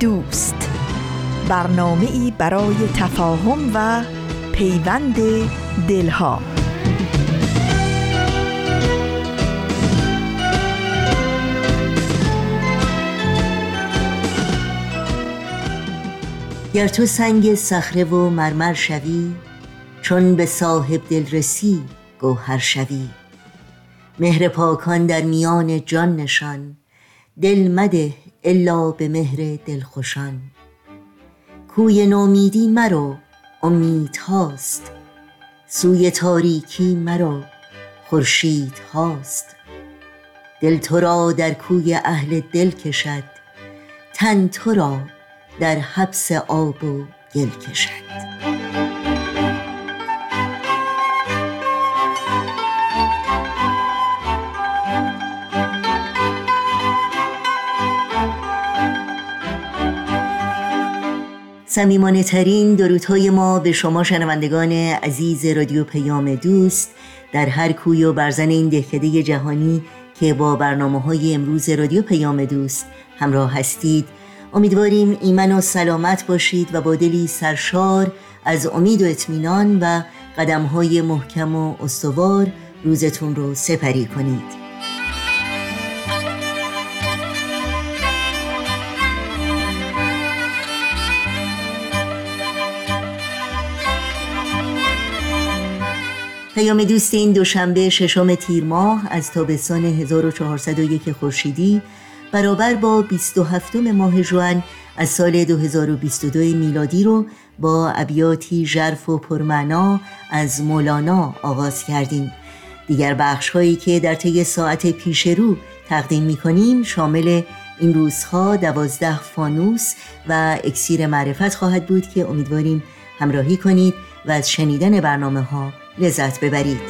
دوست. برنامه ای برای تفاهم و پیوند دلها. گر تو سنگ صخره و مرمر شوی چون به صاحب دل رسی گوهر شوی. مهر پاکان در میان جان نشان دل مده الا به مهر دلخوشان. کوی نومیدی مرو امید هاست. سوی تاریکی مرو خورشید هاست. دل تو را در کوی اهل دل کشد تن تو را در حبس آب و گل کشد. سمیمانه ترین درودهای ما به شما شنوندگان عزیز رادیو پیام دوست در هر کوی و برزن این دهکده جهانی که با برنامه های امروز رادیو پیام دوست همراه هستید. امیدواریم ایمن و سلامت باشید و با دلی سرشار از امید و اطمینان و قدم های محکم و استوار روزتون رو سپری کنید. پیام دوست این دوشنبه ششم تیر ماه از تابستان 1401 خورشیدی برابر با 27 ماه جوان از سال 2022 میلادی رو با ابیاتی ژرف و پرمعنا از مولانا آغاز کردیم. دیگر بخش هایی که در طی ساعت پیش رو تقدیم می کنیم شامل این روزها دوازده فانوس و اکسیر معرفت خواهد بود که امیدواریم همراهی کنید و از شنیدن برنامه ها لذت ببرید.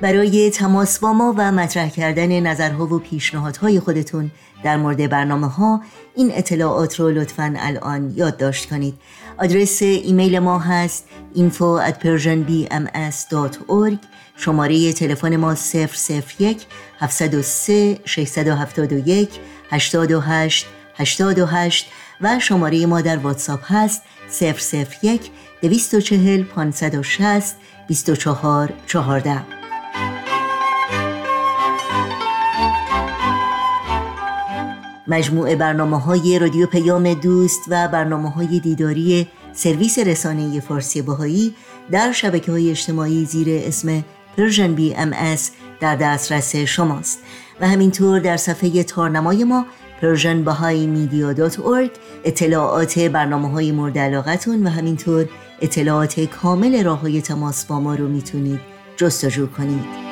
برای تماس با ما و مطرح کردن نظرها و پیشنهادهای خودتون در مورد برنامه ها این اطلاعات رو لطفا الان یادداشت کنید. آدرس ایمیل ما هست info at persianbms.org شماره تلفن ما 001 703 671 828 828 و شماره ما در واتساپ هست 001 240 560 24 14 مجموعه برنامه های رادیو پیام دوست و برنامه های دیداری سرویس رسانه فارسی باهایی در شبکه های اجتماعی زیر اسم Persian BM در دسترس شماست. و همینطور در صفحه تارنمای ما persianbahaimedia.org اطلاعات برنامه های مورد علاقتون و همینطور اطلاعات کامل راه های تماس با ما رو می‌تونید جستجو کنید.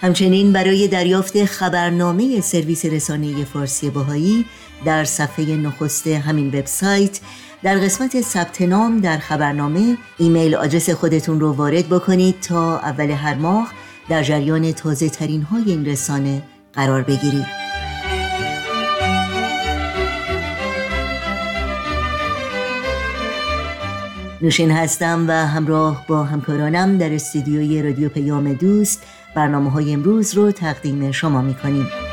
همچنین برای دریافت خبرنامه سرویس رسانه فارسی بهایی در صفحه نخست همین وبسایت در قسمت ثبت نام در خبرنامه ایمیل آدرس خودتون رو وارد بکنید تا اول هر ماه در جریان تازه ترین های این رسانه قرار بگیرید نوشین هستم و همراه با همکارانم در استودیوی رادیو پیام دوست برنامه های امروز رو تقدیم شما می کنیم.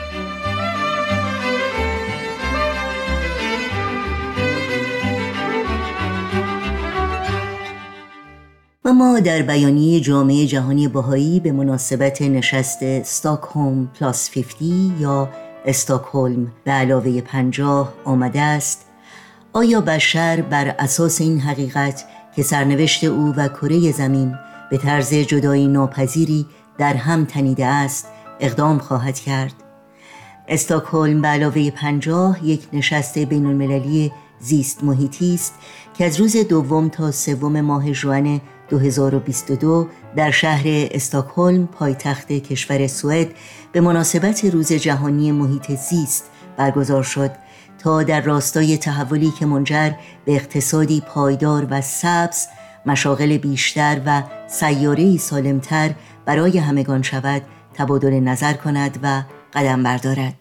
و ما در بیانیه جامعه جهانی باهایی به مناسبت نشست استاکهلم پلاس 50 یا استاکهلم به علاوه پنجاه آمده است آیا بشر بر اساس این حقیقت که سرنوشت او و کره زمین به طرز جدایی ناپذیری در هم تنیده است اقدام خواهد کرد؟ استاکهلم به علاوه پنجاه یک نشست بین المللی زیست محیطی است که از روز دوم تا سوم ماه ژوئن 2022 در شهر استکهلم پایتخت کشور سوئد به مناسبت روز جهانی محیط زیست برگزار شد تا در راستای تحولی که منجر به اقتصادی پایدار و سبز مشاغل بیشتر و سیاره سالمتر برای همگان شود تبادل نظر کند و قدم بردارد.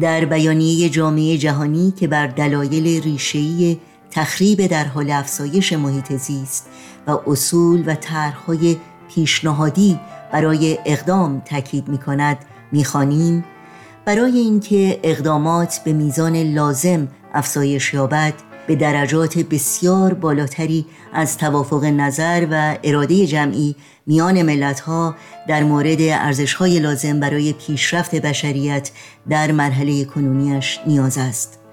در بیانیه جامعه جهانی که بر دلایل ریشه‌ای تخریب در حال افزایش محیط زیست و اصول و طرحهای پیشنهادی برای اقدام تاکید می کند می برای اینکه اقدامات به میزان لازم افزایش یابد به درجات بسیار بالاتری از توافق نظر و اراده جمعی میان ملتها در مورد ارزشهای لازم برای پیشرفت بشریت در مرحله کنونیش نیاز است.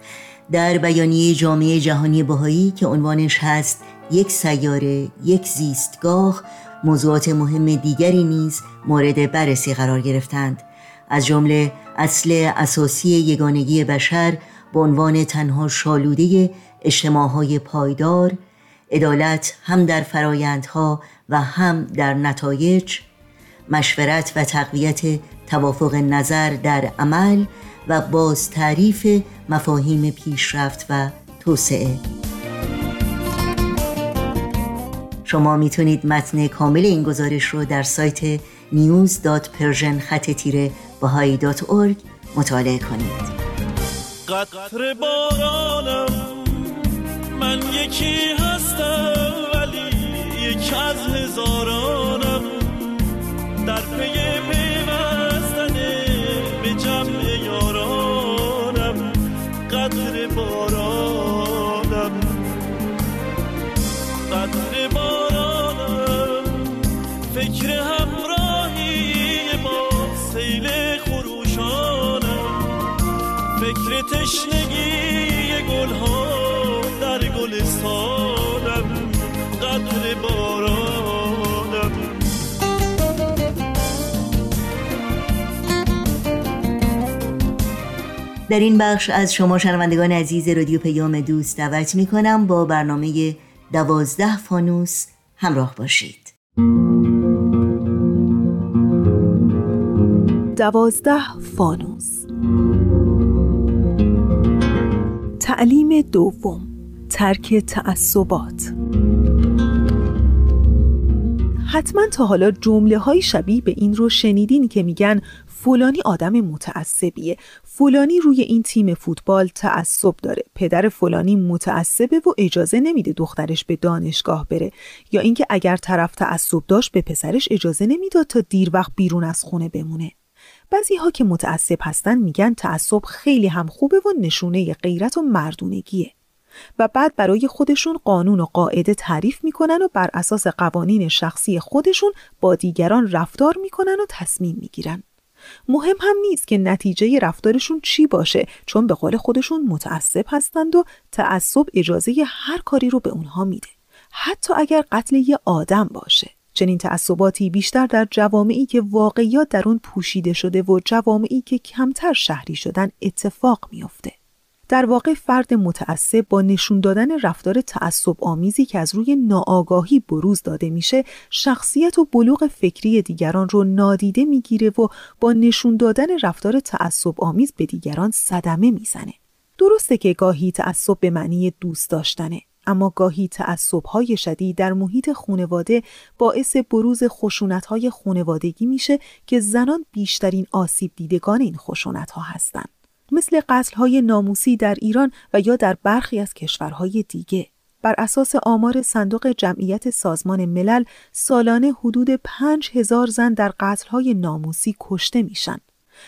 در بیانیه جامعه جهانی بهایی که عنوانش هست یک سیاره یک زیستگاه موضوعات مهم دیگری نیز مورد بررسی قرار گرفتند. از جمله اصل اساسی یگانگی بشر به عنوان تنها شالوده اجتماعهای پایدار عدالت هم در فرایندها و هم در نتایج مشورت و تقویت توافق نظر در عمل و باز تعریف مفاهیم پیشرفت و توسعه. شما می‌تونید متن کامل این گزارش رو در سایت news.persian خط تیره مطالعه کنید. قطر بارانم من یکی هستم ولی یک از هزارانم در پی فکر همراهی با سیل خروشانم. فکر تشنگی گلها در این بخش از شما شنوندگان عزیز رادیو پیام دوست دعوت می کنم با برنامه دوازده فانوس همراه باشید. دوازده فانوس. تعلیم دوم ترک تعصبات. حتما تا حالا جمله های شبیه به این رو شنیدین که میگن فلانی آدم متعصبیه. فلانی روی این تیم فوتبال تعصب داره. پدر فلانی متعصبه و اجازه نمیده دخترش به دانشگاه بره. یا اینکه اگر طرف تعصب داشت به پسرش اجازه نمی‌داد تا دیر وقت بیرون از خونه بمونه. بعضی ها که متعصب هستن میگن تعصب خیلی هم خوبه و نشونه غیرت و مردونگیه و بعد برای خودشون قانون و قاعده تعریف می‌کنن و بر اساس قوانین شخصی خودشون با دیگران رفتار می‌کنن و تصمیم می‌گیرن. مهم هم نیست که نتیجه رفتارشون چی باشه چون به قول خودشون متعصب هستند و تعصب اجازه هر کاری رو به اونها میده. حتی اگر قتل یه آدم باشه. چنین تعصباتی بیشتر در جوامعی که واقعیات در اون پوشیده شده و جوامعی که کمتر شهری شدن اتفاق میافته. در واقع فرد متعصب با نشون دادن رفتار تعصب آمیزی که از روی ناآگاهی بروز داده میشه شخصیت و بلوغ فکری دیگران رو نادیده می‌گیره و با نشون دادن رفتار تعصب آمیز به دیگران صدمه می‌زنه درسته که گاهی تعصب به معنی دوست داشتنه اما گاهی های شدید در محیط خانواده باعث بروز های خانوادگی میشه که زنان بیشترین آسیب دیدگان این ها هستند. مثل های ناموسی در ایران و یا در برخی از کشورهای دیگه. بر اساس آمار صندوق جمعیت سازمان ملل سالانه حدود 5000 زن در های ناموسی کشته میشن.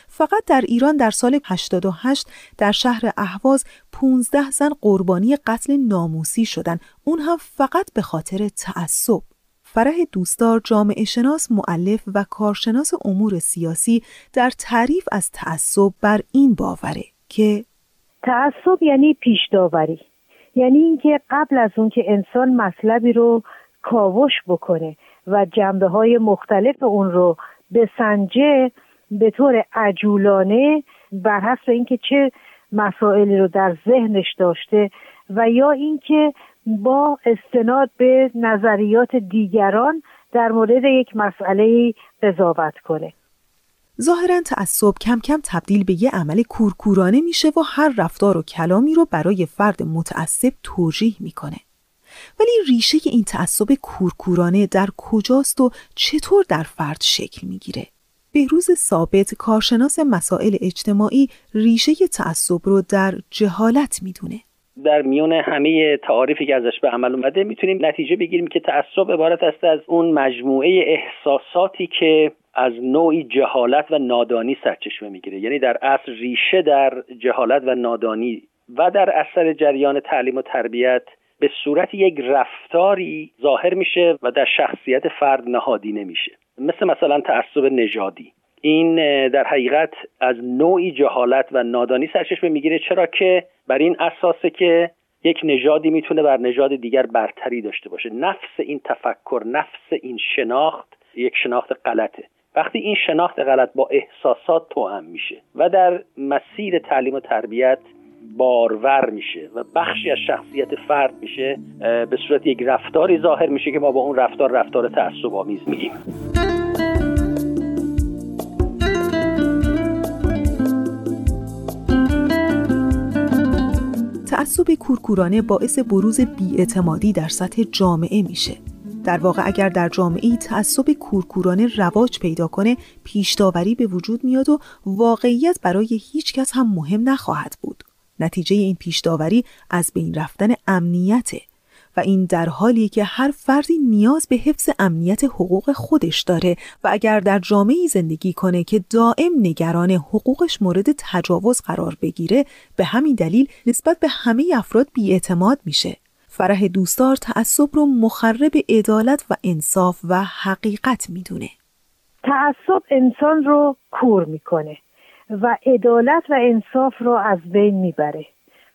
فقط در ایران در سال 88 در شهر اهواز 15 زن قربانی قتل ناموسی شدن اون هم فقط به خاطر تعصب. فرح دوستدار جامعه شناس معلف و کارشناس امور سیاسی در تعریف از تعصب بر این باوره که تعصب یعنی پیش داوری یعنی اینکه قبل از اون که انسان مطلبی رو کاوش بکنه و جنبه های مختلف اون رو بسنجه به طور عجولانه بر حسب اینکه چه مسائلی رو در ذهنش داشته و یا اینکه با استناد به نظریات دیگران در مورد یک مسئله قضاوت کنه. ظاهرا تعصب کم کم تبدیل به یه عمل کورکورانه میشه و هر رفتار و کلامی رو برای فرد متعصب توجیه می‌کنه. ولی ریشه این تعصب کورکورانه در کجاست و چطور در فرد شکل می‌گیره؟ بهروز ثابت کارشناس مسائل اجتماعی ریشه تعصب رو در جهالت می‌دونه. در میون همه تعاریفی که ازش به عمل اومده می‌تونیم نتیجه بگیریم که تعصب عبارت است از اون مجموعه احساساتی که از نوعی جهالت و نادانی سرچشمه می‌گیره. یعنی در اصل ریشه در جهالت و نادانی و در اثر جریان تعلیم و تربیت به صورت یک رفتاری ظاهر میشه و در شخصیت فرد نهادی نمیشه. مثل مثلا تعصب نژادی. این در حقیقت از نوعی جهالت و نادانی سرچشمه می‌گیره. چرا که بر این اساسه که یک نژادی می‌تونه بر نژاد دیگر برتری داشته باشه. نفس این تفکر نفس این شناخت یک شناخت غلطه. وقتی این شناخت غلط با احساسات توأم میشه و در مسیر تعلیم و تربیت بارور میشه و بخشی از شخصیت فرد میشه به صورت یک رفتاری ظاهر میشه که ما با اون رفتار رفتار تعصب آمیز میگیم. تعصب کورکورانه باعث بروز بیاعتمادی در سطح جامعه میشه. در واقع اگر در جامعه تعصب کورکورانه رواج پیدا کنه پیشداوری به وجود میاد و واقعیت برای هیچ کس هم مهم نخواهد بود. نتیجه این پیشداوری از بین رفتن امنیته و این در حالی که هر فردی نیاز به حفظ امنیت حقوق خودش داره و اگر در جامعه زندگی کنه که دائم نگران حقوقش مورد تجاوز قرار بگیره به همین دلیل نسبت به همه افراد بیاعتماد میشه. فرح دوستار تعصب رو مخرب عدالت و انصاف و حقیقت می‌دونه. تعصب انسان رو کور می‌کنه. و عدالت و انصاف رو از بین می‌بره.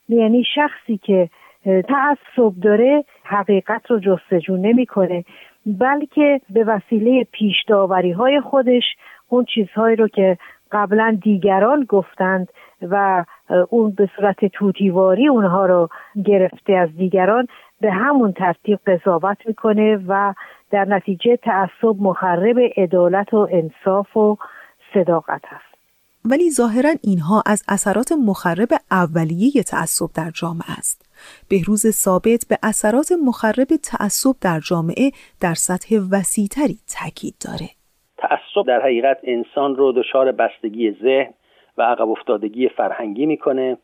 یعنی شخصی که تعصب داره حقیقت رو جستجو نمی‌کنه بلکه به وسیله پیشداوری های خودش اون چیزهایی رو که قبلا دیگران گفتند و اون به صورت توتیواری اونها رو گرفته از دیگران به همون ترتیب قضاوت می‌کنه و در نتیجه تعصب مخرب عدالت و انصاف و صداقت است ولی ظاهرا اینها از اثرات مخرب اولیه تعصب در جامعه است. بهروز ثابت به اثرات مخرب تعصب در جامعه در سطح وسیعتری تاکید داره. تعصب در حقیقت انسان رو دچار بستگی ذهن و عقب افتادگی فرهنگی می‌کنه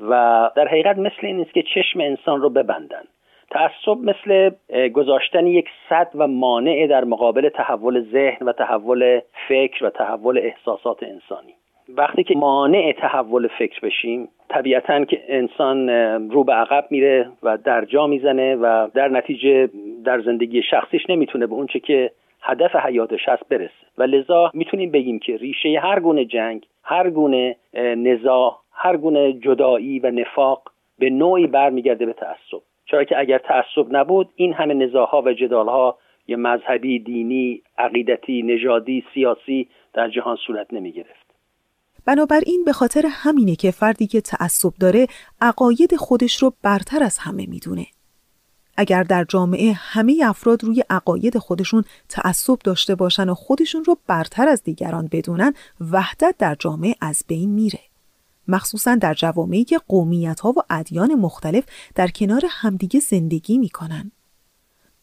و در حقیقت مثل این است که چشم انسان رو ببندن. تعصب مثل گذاشتن یک صد و مانع در مقابل تحول ذهن و تحول فکر و تحول احساسات انسانی. وقتی که مانع تحول فکر بشیم طبیعتا که انسان رو به عقب میره و در جا می‌زنه و در نتیجه در زندگی شخصیش نمی‌تونه به اونچه که هدف حیاتش هست برسه. و لذا می‌تونیم بگیم که ریشه هر گونه جنگ هر گونه نزاع هر گونه جدایی و نفاق به نوعی برمیگرده به تعصب. چرا که اگر تعصب نبود این همه نزاعها و جدالها یه مذهبی دینی عقیدتی نژادی سیاسی در جهان صورت نمی گرفت بنابراین به خاطر همینه که فردی که تعصب داره عقاید خودش رو برتر از همه می‌دونه. اگر در جامعه همه افراد روی عقاید خودشون تعصب داشته باشن و خودشون رو برتر از دیگران بدونن وحدت در جامعه از بین میره. مخصوصا در جوامعی که قومیت ها و ادیان مختلف در کنار همدیگه زندگی می‌کنن.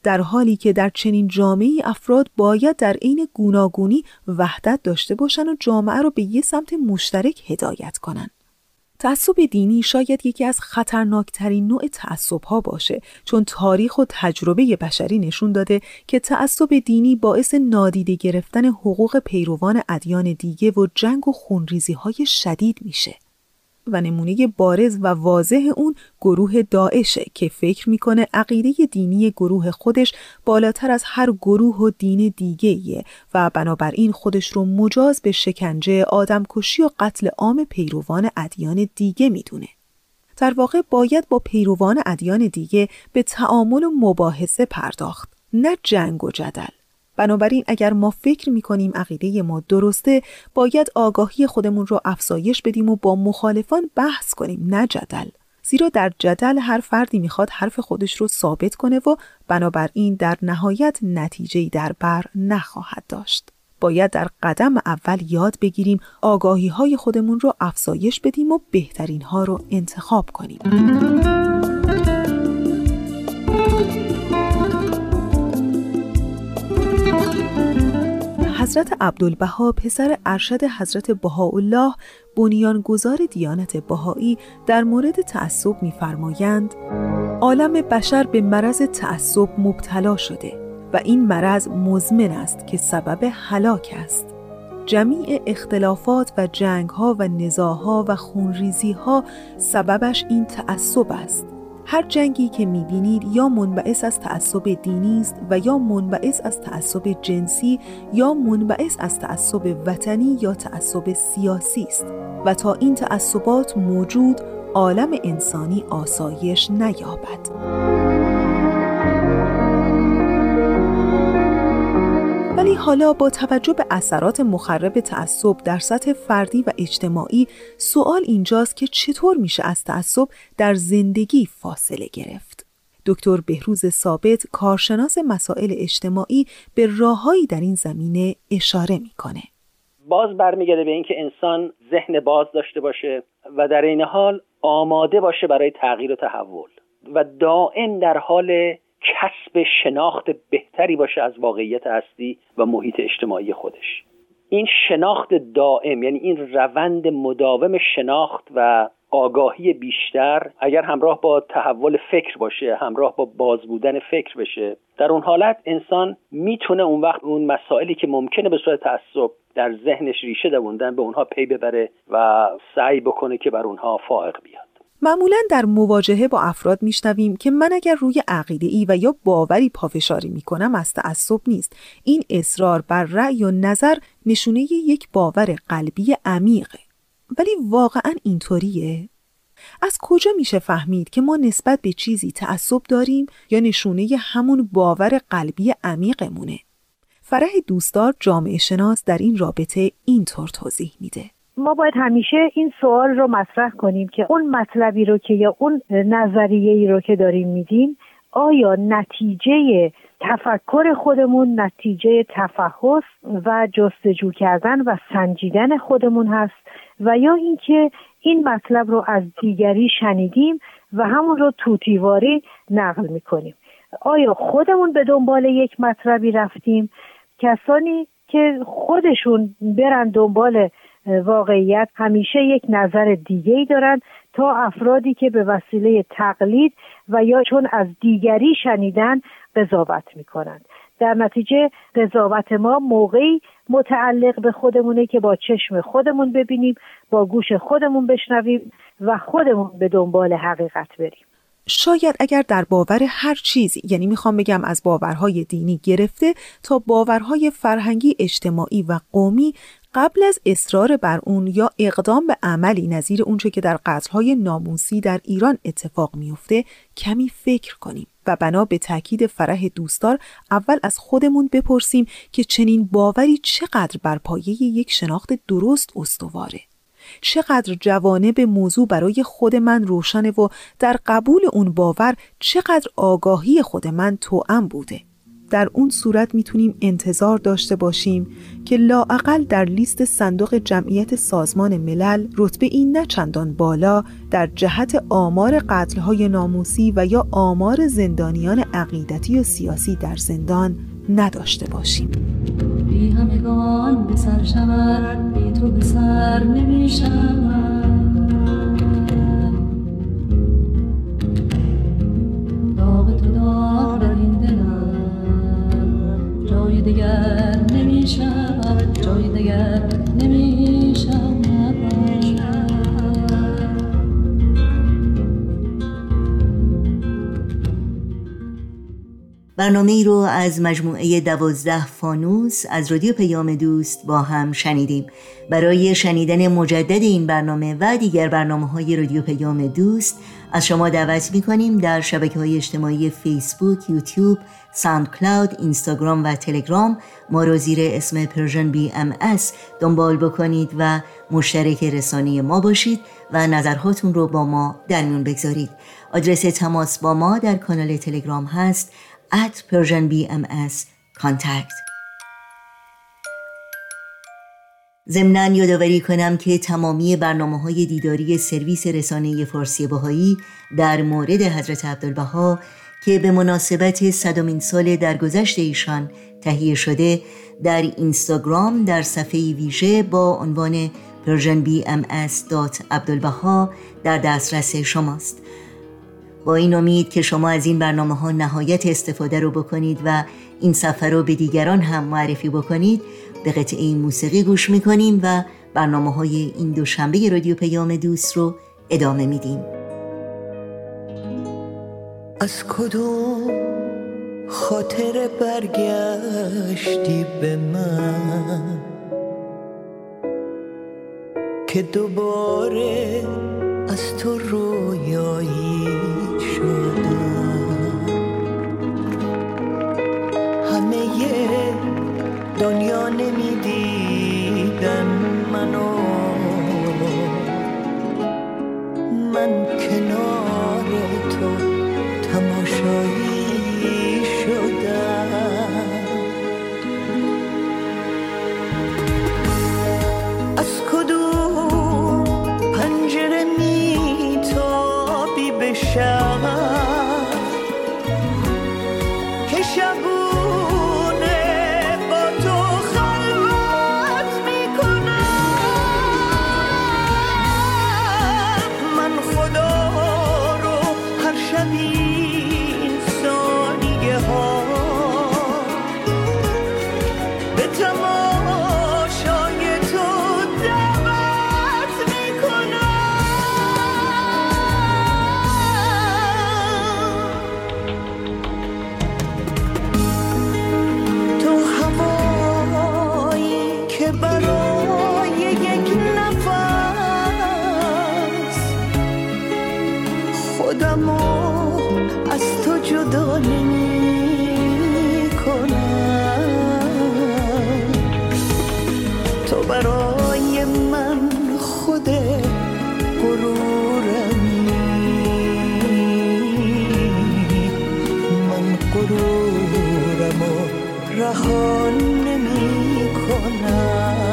در حالی که در چنین جامعه افراد باید در عین گوناگونی وحدت داشته باشن و جامعه رو به یه سمت مشترک هدایت کنن تعصب دینی شاید یکی از خطرناکترین نوع تعصب ها باشه چون تاریخ و تجربه بشری نشون داده که تعصب دینی باعث نادیده گرفتن حقوق پیروان ادیان دیگه و جنگ و خونریزی های شدید میشه. و نمونه بارز و واضح اون گروه داعشه که فکر می‌کنه عقیده دینی گروه خودش بالاتر از هر گروه و دین دیگه و بنابراین خودش رو مجاز به شکنجه آدمکشی و قتل عام پیروان ادیان دیگه می‌دونه. در واقع باید با پیروان ادیان دیگه به تعامل و مباحثه پرداخت نه جنگ و جدل بنابراین اگر ما فکر می کنیم عقیده ما درسته باید آگاهی خودمون رو افزایش بدیم و با مخالفان بحث کنیم نه جدل زیرا در جدل هر فردی می‌خواد حرف خودش رو ثابت کنه و بنابراین در نهایت نتیجه در بر نخواهد داشت. باید در قدم اول یاد بگیریم آگاهی های خودمون رو افزایش بدیم و بهترین ها رو انتخاب کنیم. حضرت عبدالبها پسر ارشد حضرت بهاءالله بنیانگذار دیانت بهایی در مورد تعصب می‌فرمایند عالم بشر به مرض تعصب مبتلا شده و این مرض مزمن است که سبب هلاک است. جمیع اختلافات و جنگها و نزاها و خونریزیها سببش این تعصب است. هر جنگی که می‌بینید یا منبعث از تعصب دینی است و یا منبعث از تعصب جنسی یا منبعث از تعصب وطنی یا تعصب سیاسی است و تا این تعصبات موجود عالم انسانی آسایش نیابد. حالا با توجه به اثرات مخرب تعصب در سطح فردی و اجتماعی سوال اینجاست که چطور میشه از تعصب در زندگی فاصله گرفت؟ دکتر بهروز ثابت کارشناس مسائل اجتماعی به راههایی در این زمینه اشاره می‌کنه. باز برمیگرده به اینکه انسان ذهن باز داشته باشه و در این حال آماده باشه برای تغییر و تحول و دائم در حال کسب شناخت بهتری باشه از واقعیت هستی و محیط اجتماعی خودش. این شناخت دائم یعنی این روند مداوم شناخت و آگاهی بیشتر اگر همراه با تحول فکر باشه همراه با باز بودن فکر بشه در اون حالت انسان می‌تونه اون وقت اون مسائلی که ممکنه به صورت تعصب در ذهنش ریشه دووندن به اونها پی ببره و سعی بکنه که بر اونها فائق بیاد. معمولا در مواجهه با افراد میشنویم که من اگر روی عقیده ای و یا باوری پافشاری می‌کنم از تعصب نیست. این اصرار بر رأی و نظر نشونه یک باور قلبی عمیقه ولی واقعا اینطوریه؟ از کجا میشه فهمید که ما نسبت به چیزی تعصب داریم یا نشونه همون باور قلبی عمیقمونه؟ فرح دوستدار جامعه شناس در این رابطه اینطور توضیح میده. ما باید همیشه این سوال رو مطرح کنیم که اون مطلبی رو که یا اون نظریه ای رو که داریم میدیم آیا نتیجه تفکر خودمون نتیجه تفحص و جستجو کردن و سنجیدن خودمون هست و یا اینکه این مطلب رو از دیگری شنیدیم و همون رو توتیواری نقل می‌کنیم. آیا خودمون به دنبال یک مطلبی رفتیم؟ کسانی که خودشون برن دنبال واقعیت همیشه یک نظر دیگه ای دارن تا افرادی که به وسیله تقلید و یا چون از دیگری شنیدن قضاوت می‌کنند. در نتیجه قضاوت ما موقعی متعلق به خودمونه که با چشم خودمون ببینیم با گوش خودمون بشنویم و خودمون به دنبال حقیقت بریم. شاید اگر در باور هر چیزی یعنی می‌خوام بگم از باورهای دینی گرفته تا باورهای فرهنگی اجتماعی و قومی قبل از اصرار بر اون یا اقدام به عملی نظیر اونچه که در قتلهای ناموسی در ایران اتفاق میفته کمی فکر کنیم و بنا به تاکید فرح دوستدار اول از خودمون بپرسیم که چنین باوری چقدر بر پایه یک شناخت درست استواره. چقدر جوانه به موضوع برای خود من روشنه و در قبول اون باور چقدر آگاهی خود من توأم بوده. در اون صورت می‌تونیم انتظار داشته باشیم که لاعقل در لیست صندوق جمعیت سازمان ملل رتبه این نه چندان بالا در جهت آمار قتلهای ناموسی و یا آمار زندانیان عقیدتی و سیاسی در زندان نداشته باشیم. بی همگان به سر شود بی تو به سر نمی داغ تو داغ در این دلم جای دگر نمی شود جای دگر نمی شود برنامه ای رو از مجموعه دوازده فانوس از رادیو پیام دوست با هم شنیدیم. برای شنیدن مجدد این برنامه و دیگر برنامه های رادیو پیام دوست از شما دعوت می کنیم در شبکه های اجتماعی فیسبوک، یوتیوب، SoundCloud، اینستاگرام و تلگرام. ما رو زیر اسم Persian BMS دنبال بکنید و مشترک رسانه ما باشید و نظرهاتون رو با ما در میون بگذارید. آدرس تماس با ما در کانال تلگرام هست at Persian BMS contact. ضمنا یادآوری کنم که تمامی برنامه های دیداری سرویس رسانه فارسی بهایی در مورد حضرت عبدالبها که به مناسبت صدامین سال درگذشت ایشان تهیه شده در اینستاگرام در صفحه ویژه با عنوان persianbms.abdulbaha در دسترس شماست. با این امید که شما از این برنامه ها نهایت استفاده رو بکنید و این سفر رو به دیگران هم معرفی بکنید به قطعه موسیقی گوش می‌کنیم و برنامه های این دوشنبه رادیو پیام دوست رو ادامه میدیم. از کدوم خاطر برگشتی به من که دوباره از تو رویایی شدم. همه دنیا نمی‌دیدن منو. من کنار تو تماشایی غرورم و رها نمی کنم.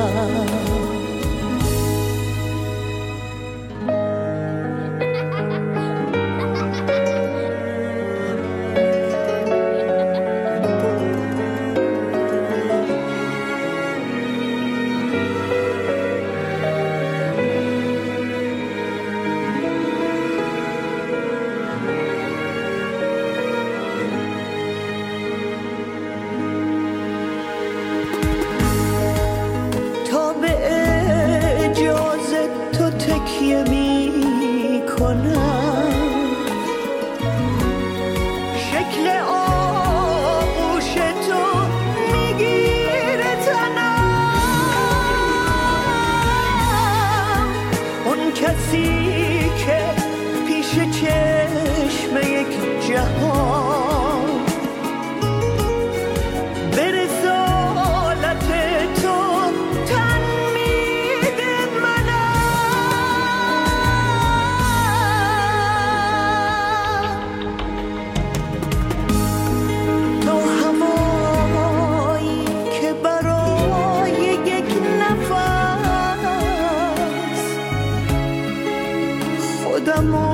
خودمو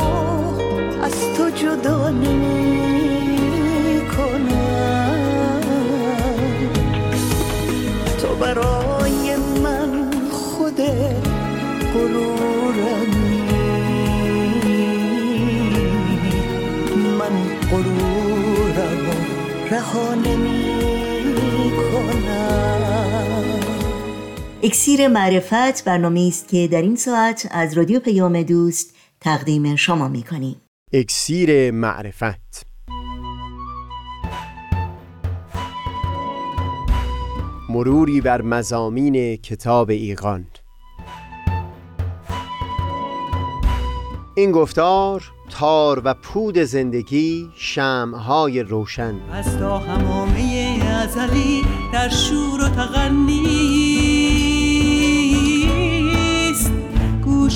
از تو جدا نمی تو برای من خود غرورمی. من غرورم و رها نمی اکسیر معرفت برنامه است که در این ساعت از رادیو پیام دوست تقدیم شما می کنیم اکسیر معرفت. مروری بر مزامین کتاب ایقان این گفتار تار و پود زندگی شمهای روشن. از تا همامه ازلی در شور و تغنیست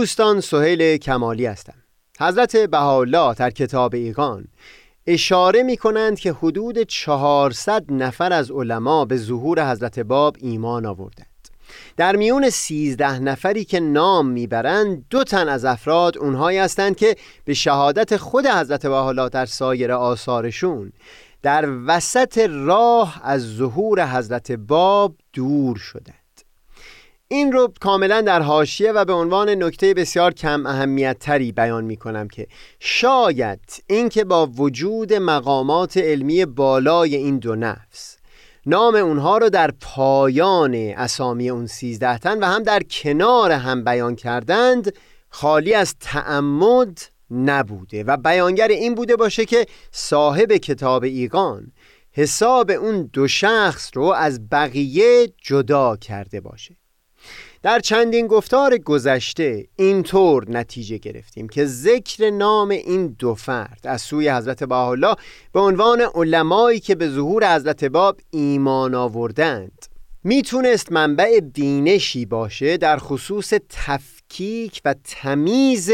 دوستان سهیل کمالی هستم. حضرت بهاءالله در کتاب ایقان اشاره می کنند که حدود 400 نفر از علما به ظهور حضرت باب ایمان آوردند. در میون 13 نفری که نام می‌برند دو تن از افراد اونهایی هستند که به شهادت خود حضرت بهاءالله در سایر آثارشون در وسط راه از ظهور حضرت باب دور شدند. این رو کاملا در حاشیه و به عنوان نکته بسیار کم اهمیت تری بیان می کنم که شاید اینکه با وجود مقامات علمی بالای این دو نفس نام اونها رو در پایان اسامی اون سیزده تن و هم در کنار هم بیان کردند خالی از تعمد نبوده و بیانگر این بوده باشه که صاحب کتاب ایقان حساب اون دو شخص رو از بقیه جدا کرده باشه. در چندین گفتار گذشته اینطور نتیجه گرفتیم که ذکر نام این دو فرد از سوی حضرت بهاءالله به عنوان علمایی که به ظهور حضرت باب ایمان آوردند. می‌تونست منبع بینشی باشه در خصوص تفکیک و تمیز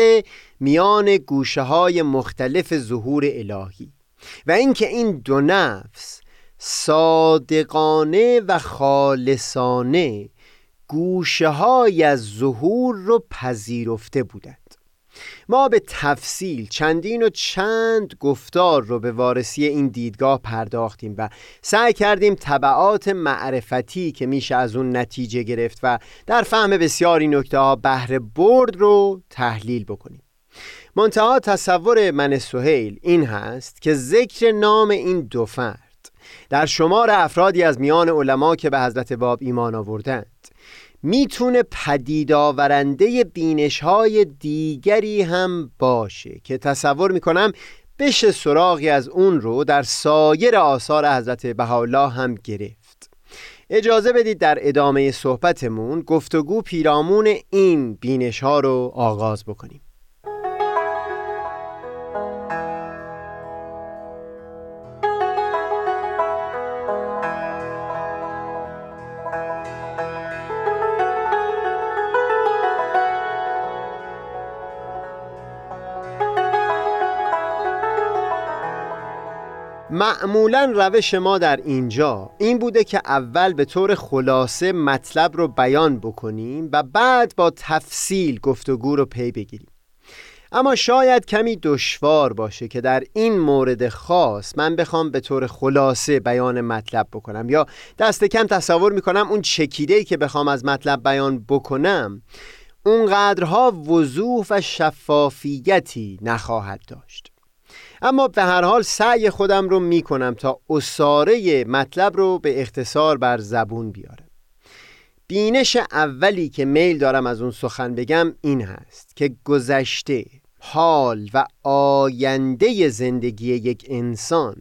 میان گوشه های مختلف ظهور الهی و اینکه این دو نفس صادقانه و خالصانه گوشه های از ظهور رو پذیرفته بودند. ما به تفصیل چندین و چند گفتار رو به وارسی این دیدگاه پرداختیم و سعی کردیم طبعات معرفتی که میشه از اون نتیجه گرفت و در فهم بسیاری نکته ها بهره برد رو تحلیل بکنیم. منتها تصور من سهیل این هست که ذکر نام این دو فرد در شمار افرادی از میان علما که به حضرت باب ایمان آوردند می‌تونه پدید آورنده بینش های دیگری هم باشه که تصور می‌کنم بشه سراغی از اون رو در سایر آثار حضرت بهاءالله هم گرفت. اجازه بدید در ادامه صحبتمون گفتگو پیرامون این بینش ها رو آغاز بکنیم. معمولا روش ما در اینجا این بوده که اول به طور خلاصه مطلب رو بیان بکنیم و بعد با تفصیل گفتگو رو پی بگیریم. اما شاید کمی دشوار باشه که در این مورد خاص من بخوام به طور خلاصه بیان مطلب بکنم یا دست کم تصور می‌کنم اون چکیدهی که بخوام از مطلب بیان بکنم اونقدرها وضوح و شفافیتی نخواهد داشت. اما به هر حال سعی خودم رو می کنم تا اصاره مطلب رو به اختصار بر زبون بیارم. بینش اولی که میل دارم از اون سخن بگم این هست که گذشته حال و آینده زندگی یک انسان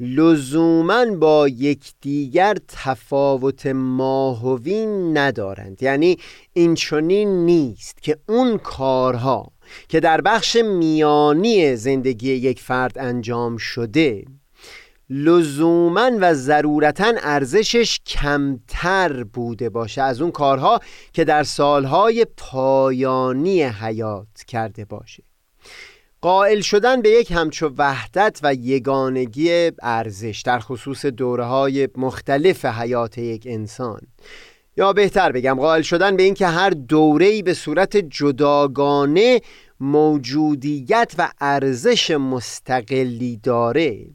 لزوما با یکدیگر تفاوت ماهوی ندارند. یعنی این چنین نیست که اون کارها که در بخش میانی زندگی یک فرد انجام شده. لزوما و ضرورتا ارزشش کمتر بوده باشه از اون کارها که در سالهای پایانی حیات کرده باشه. قائل شدن به یک همچو وحدت و یگانگی ارزش در خصوص دوره های مختلف حیات یک انسان. یا بهتر بگم قائل شدن به اینکه هر دوره‌ای به صورت جداگانه موجودیت و ارزش مستقلی داره.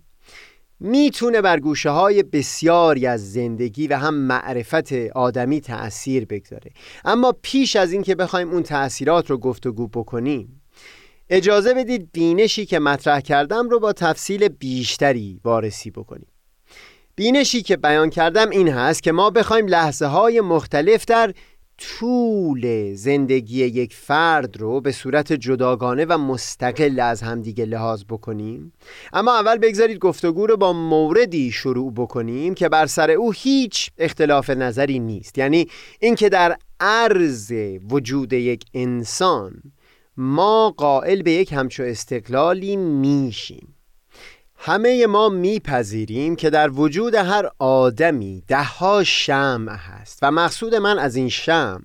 می‌تونه بر گوشه های بسیاری از زندگی و هم معرفت آدمی تأثیر بگذاره. اما پیش از اینکه بخوایم اون تأثیرات رو گفتگو بکنیم اجازه بدید بینشی که مطرح کردم رو با تفصیل بیشتری وارسی بکنیم. بینشی که بیان کردم این هست که ما بخوایم لحظه های مختلف در طول زندگی یک فرد رو به صورت جداگانه و مستقل از همدیگه لحاظ بکنیم. اما اول بگذارید گفتگو رو با موردی شروع بکنیم که بر سر او هیچ اختلاف نظری نیست. یعنی اینکه در عرض وجود یک انسان ما قائل به یک همچو استقلالی میشیم. همه ما میپذیریم که در وجود هر آدمی دهها شمع هست و مقصود من از این شمع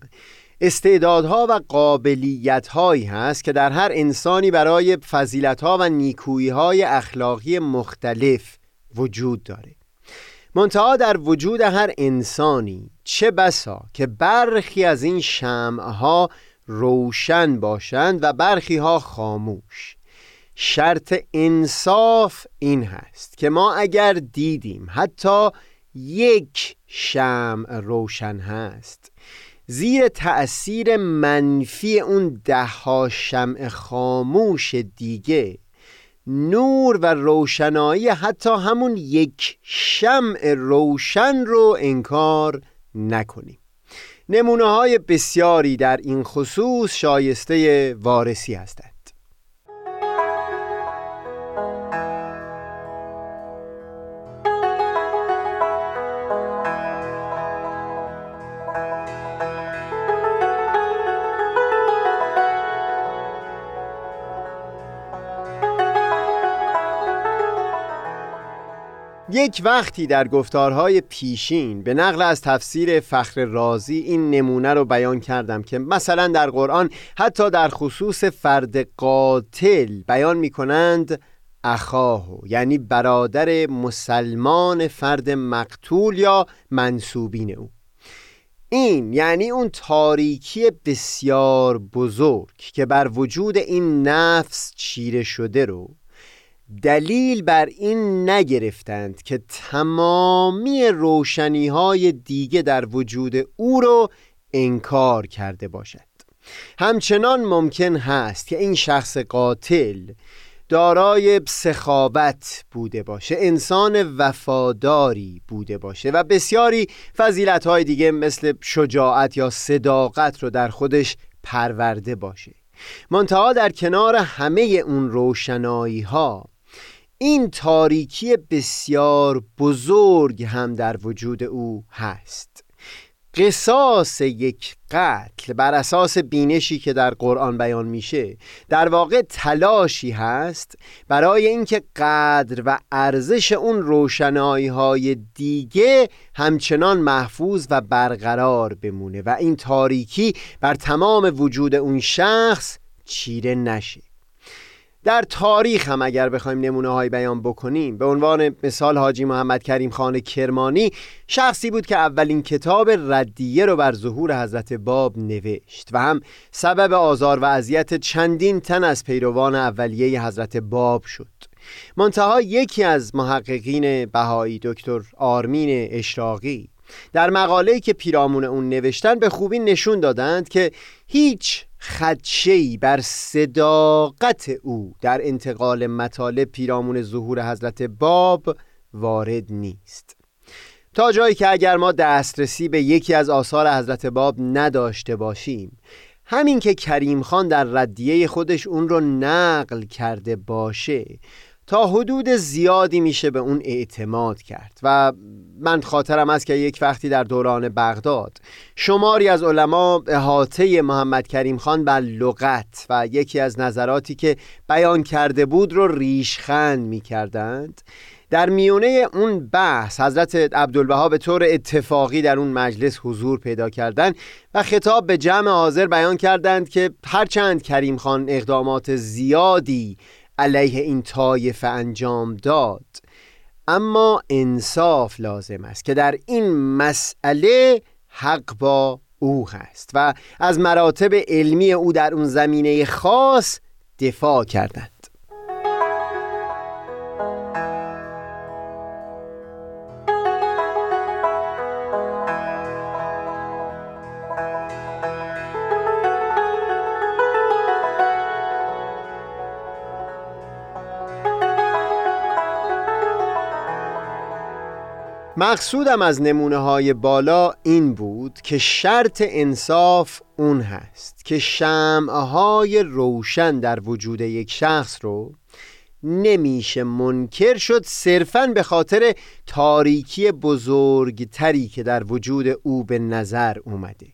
استعدادها و قابلیتهایی هست که در هر انسانی برای فضیلتها و نیکوییهای اخلاقی مختلف وجود داره. منتها در وجود هر انسانی چه بسا که برخی از این شمعها روشن باشند و برخی ها خاموش. شرط انصاف این هست که ما اگر دیدیم حتی یک شمع روشن هست زیر تأثیر منفی اون دهها شمع خاموش دیگه نور و روشنایی حتی همون یک شمع روشن رو انکار نکنیم. نمونه های بسیاری در این خصوص شایسته وارسی هستند. یک وقتی در گفتارهای پیشین به نقل از تفسیر فخر رازی این نمونه رو بیان کردم که مثلا در قرآن حتی در خصوص فرد قاتل بیان می کنند اخاهو یعنی برادر مسلمان فرد مقتول یا منصوبین او. این یعنی اون تاریکی بسیار بزرگ که بر وجود این نفس چیره شده رو دلیل بر این نگرفتند که تمامی روشنی های دیگه در وجود او رو انکار کرده باشد. همچنان ممکن هست که این شخص قاتل دارای سخاوت بوده باشه انسان وفاداری بوده باشه و بسیاری فضیلت های دیگه مثل شجاعت یا صداقت رو در خودش پرورده باشه. منتها در کنار همه اون روشنایی ها این تاریکی بسیار بزرگ هم در وجود او هست. قصاص یک قتل بر اساس بینشی که در قرآن بیان میشه در واقع تلاشی هست برای اینکه قدر و ارزش اون روشنایی های دیگه همچنان محفوظ و برقرار بمونه و این تاریکی بر تمام وجود اون شخص چیره نشه. در تاریخ هم اگر بخوایم نمونه های بیان بکنیم به عنوان مثال حاجی محمد کریم خان کرمانی شخصی بود که اولین کتاب ردیه رو بر ظهور حضرت باب نوشت و هم سبب آزار و اذیت چندین تن از پیروان اولیه حضرت باب شد. منتها یکی از محققین بهایی دکتر آرمین اشراقی. در مقاله‌ای که پیرامون اون نوشتن به خوبی نشون دادند که هیچ خدشهی بر صداقت او در انتقال مطالب پیرامون ظهور حضرت باب وارد نیست. تا جایی که اگر ما دسترسی به یکی از آثار حضرت باب نداشته باشیم همین که کریم خان در ردیه خودش اون رو نقل کرده باشه تا حدود زیادی میشه به اون اعتماد کرد و من خاطرم است که یک وقتی در دوران بغداد شماری از علما احاطه محمد کریم خان بر لغت و یکی از نظراتی که بیان کرده بود رو ریشخند می‌کردند. در میونه اون بحث حضرت عبدالبها به طور اتفاقی در اون مجلس حضور پیدا کردند و خطاب به جمع حاضر بیان کردند که هرچند کریم خان اقدامات زیادی علیه این طایفه انجام داد. اما انصاف لازم است که در این مسئله حق با او هست و از مراتب علمی او در اون زمینه خاص دفاع کردند مقصودم از نمونه های بالا این بود که شرط انصاف اون هست که شمعهای روشن در وجود یک شخص رو نمیشه منکر شد صرفا به خاطر تاریکی بزرگتری که در وجود او به نظر اومده.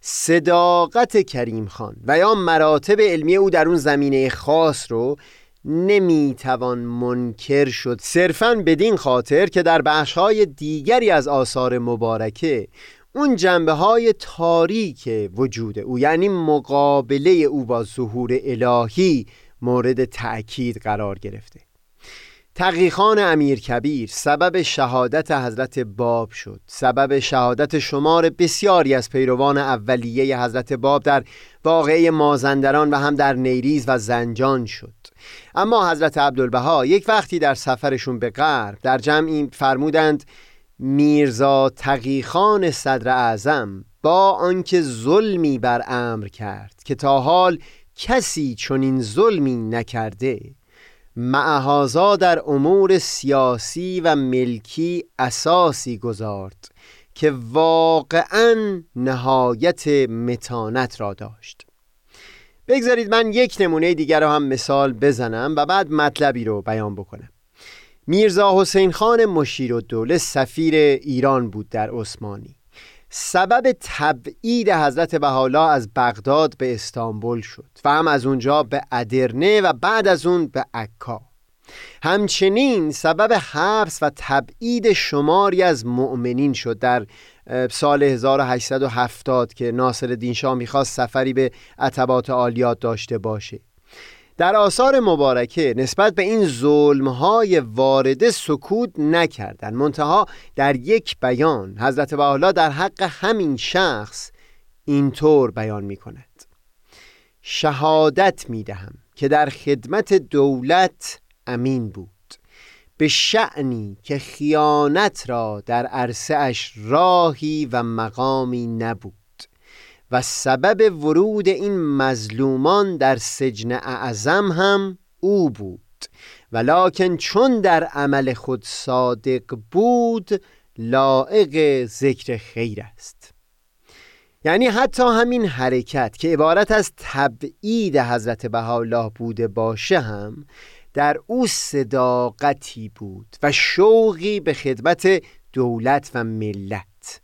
صداقت کریم خان و یا مراتب علمی او در اون زمینه خاص رو نمی‌توان منکر شد. صرفا بدین خاطر که در بخشهای دیگری از آثار مبارکه اون جنبه های تاریک وجود او یعنی مقابله او با ظهور الهی مورد تأکید قرار گرفته. تقیخان امیر کبیر سبب شهادت حضرت باب شد. سبب شهادت شمار بسیاری از پیروان اولیه حضرت باب در واقعه مازندران و هم در نیریز و زنجان شد. اما حضرت عبدالبها یک وقتی در سفرشون به غرب در جمعی فرمودند میرزا تقیخان صدر اعظم با آنکه ظلمی بر امر کرد که تا حال کسی چنین ظلمی نکرده معهازا در امور سیاسی و ملکی اساسی گذارد که واقعا نهایت متانت را داشت. بگذارید من یک نمونه دیگر رو هم مثال بزنم و بعد مطلبی رو بیان بکنم. میرزا حسین خان مشیر و دوله سفیر ایران بود در عثمانی. سبب تبعید حضرت بحالا از بغداد به استانبول شد و هم از اونجا به ادرنه و بعد از اون به عکا. همچنین سبب حبس و تبعید شماری از مؤمنین شد. در سال 1870 که ناصر الدین شاه می‌خواست سفری به عتبات عالیات داشته باشه. در آثار مبارکه نسبت به این ظلمهای وارده سکوت نکردند. منتها در یک بیان حضرت بحالا در حق همین شخص اینطور بیان می کند شهادت می دهم که در خدمت دولت امین بود. به شعنی که خیانت را در عرصه اش راهی و مقامی نبود و سبب ورود این مظلومان در سجن اعظم هم او بود ولیکن چون در عمل خود صادق بود لائق ذکر خیر است. یعنی حتی همین حرکت که عبارت از تبعید حضرت بهاءالله بوده باشه هم در او صداقتی بود و شوقی به خدمت دولت و ملت.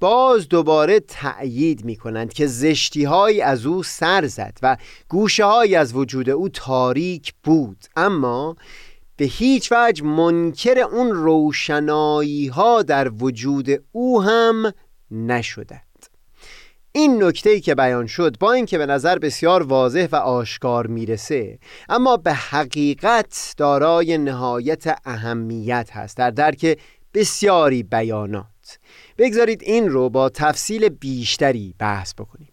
باز دوباره تأیید می کنند که زشتی های از او سر زد و گوشه های از وجود او تاریک بود. اما به هیچ وجه منکر اون روشنایی ها در وجود او هم نشدند این نکته که بیان شد با اینکه به نظر بسیار واضح و آشکار می‌رسه اما به حقیقت دارای نهایت اهمیت هست در درک بسیاری بیانات. بگذارید این رو با تفصیل بیشتری بحث بکنیم.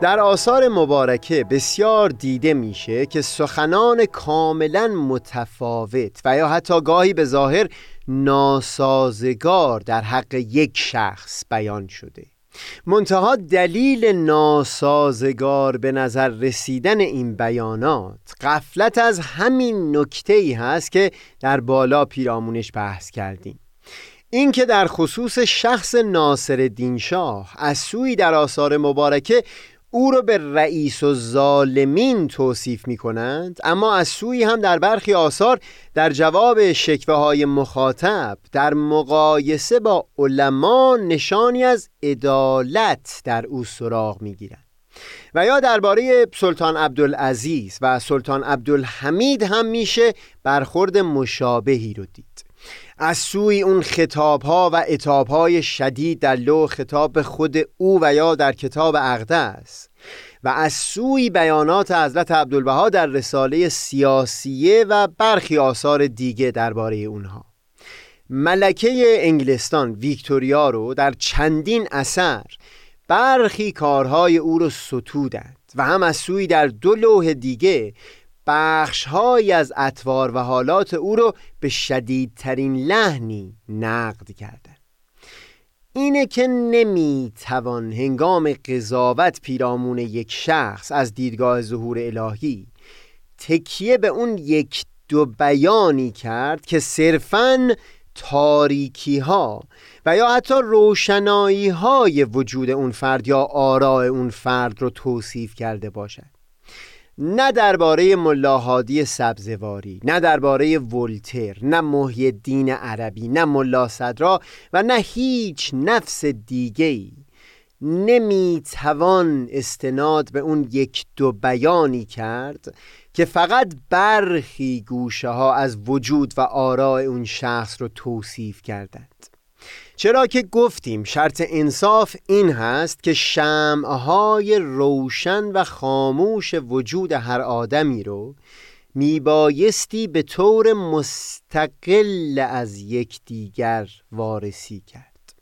در آثار مبارکه بسیار دیده میشه که سخنان کاملا متفاوت و یا حتی گاهی به ظاهر ناسازگار در حق یک شخص بیان شده. منتها دلیل ناسازگار به نظر رسیدن این بیانات قفلت از همین نکته ای هست که در بالا پیرامونش بحث کردیم. اینکه در خصوص شخص ناصر شاه از سوی در آثار مبارکه او را به رئیس و ظالمین توصیف می کنند اما از سوی هم در برخی آثار در جواب شکوه های مخاطب در مقایسه با علما نشانی از عدالت در او سراغ می گیرند و یا درباره سلطان عبدالعزیز و سلطان عبدالحمید هم میشه برخورد مشابهی رو دید. از سوی اون خطاب ها و اتاب های شدید در لو خطاب خود او و یا در کتاب اقدس و از سوی بیانات حضرت عبدالبها در رساله سیاسیه و برخی آثار دیگه درباره اونها. ملکه انگلستان ویکتوریا رو در چندین اثر برخی کارهای او رو ستودند و هم از سوی در دو لوح دیگه بخشهایی از اطوار و حالات او رو به شدیدترین لحنی نقد کردن اینه که نمی‌توان هنگام قضاوت پیرامون یک شخص از دیدگاه ظهور الهی تکیه به اون یک دو بیانی کرد که صرفاً تاریکی ها و یا حتی روشنایی های وجود اون فرد یا آراء اون فرد رو توصیف کرده باشد. نه درباره ملاحادی سبزواری نه درباره ولتر نه محی دین عربی نه ملا صدرا و نه هیچ نفس دیگهی نمی‌توان استناد به اون یک دو بیانی کرد که فقط برخی گوشه ها از وجود و آراء اون شخص رو توصیف کردند. چرا که گفتیم شرط انصاف این هست که شمعهای روشن و خاموش وجود هر آدمی رو میبایستی به طور مستقل از یکدیگر وارسی کرد.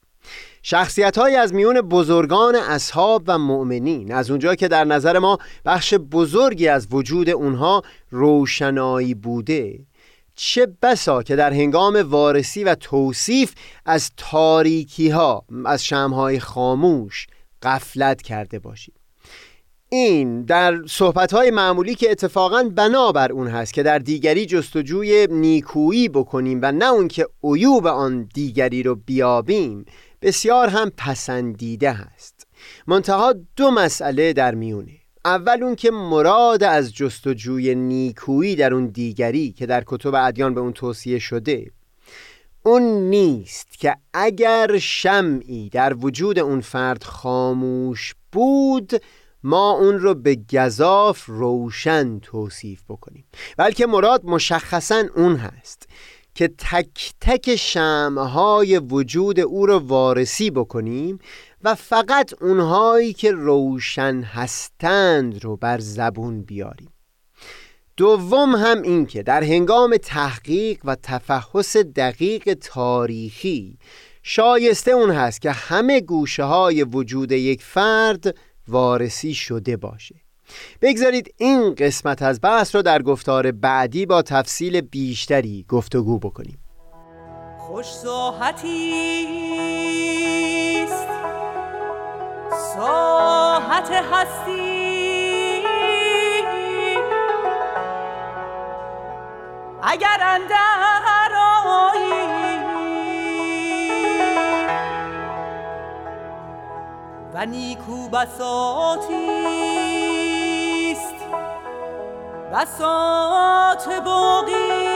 شخصیت های از میون بزرگان اصحاب و مؤمنین از اونجا که در نظر ما بخش بزرگی از وجود اونها روشنایی بوده چه بسا که در هنگام وارسی و توصیف از تاریکی ها از شمهای خاموش قفلت کرده باشید این در صحبت های معمولی که اتفاقا بنابر اون هست که در دیگری جستجوی نیکویی بکنیم و نه اون که عیوب آن دیگری رو بیابیم بسیار هم پسندیده هست. منتها دو مسئله در میونه. اول اون که مراد از جستجوی نیکویی در اون دیگری که در کتب ادیان به اون توصیه شده اون نیست که اگر شمعی در وجود اون فرد خاموش بود ما اون رو به گذاف روشن توصیف بکنیم. بلکه مراد مشخصا اون هست که تک تک شمهای وجود او رو وارسی بکنیم و فقط اونهایی که روشن هستند رو بر زبون بیاریم. دوم هم این که در هنگام تحقیق و تفحص دقیق تاریخی شایسته اون هست که همه گوشه های وجود یک فرد وارسی شده باشه. بگذارید این قسمت از بحث رو در گفتار بعدی با تفصیل بیشتری گفتگو بکنیم. خوش ساحتی ساحت هستی. اگر اندر و نیکو بساتیست بسات باقی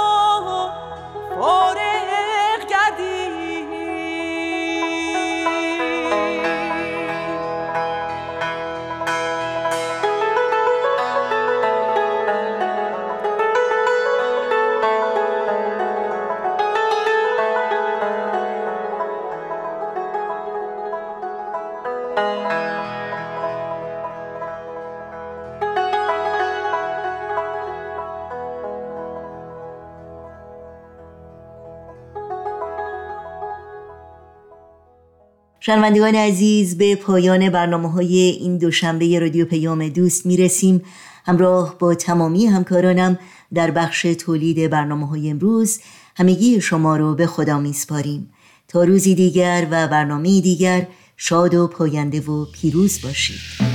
شنوندگان عزیز به پایان برنامه های این دوشنبه رادیو پیام دوست می‌رسیم. همراه با تمامی همکارانم در بخش تولید برنامه های امروز همگی شما رو به خدا میسپاریم. تا روزی دیگر و برنامه دیگر شاد و پاینده و پیروز باشید.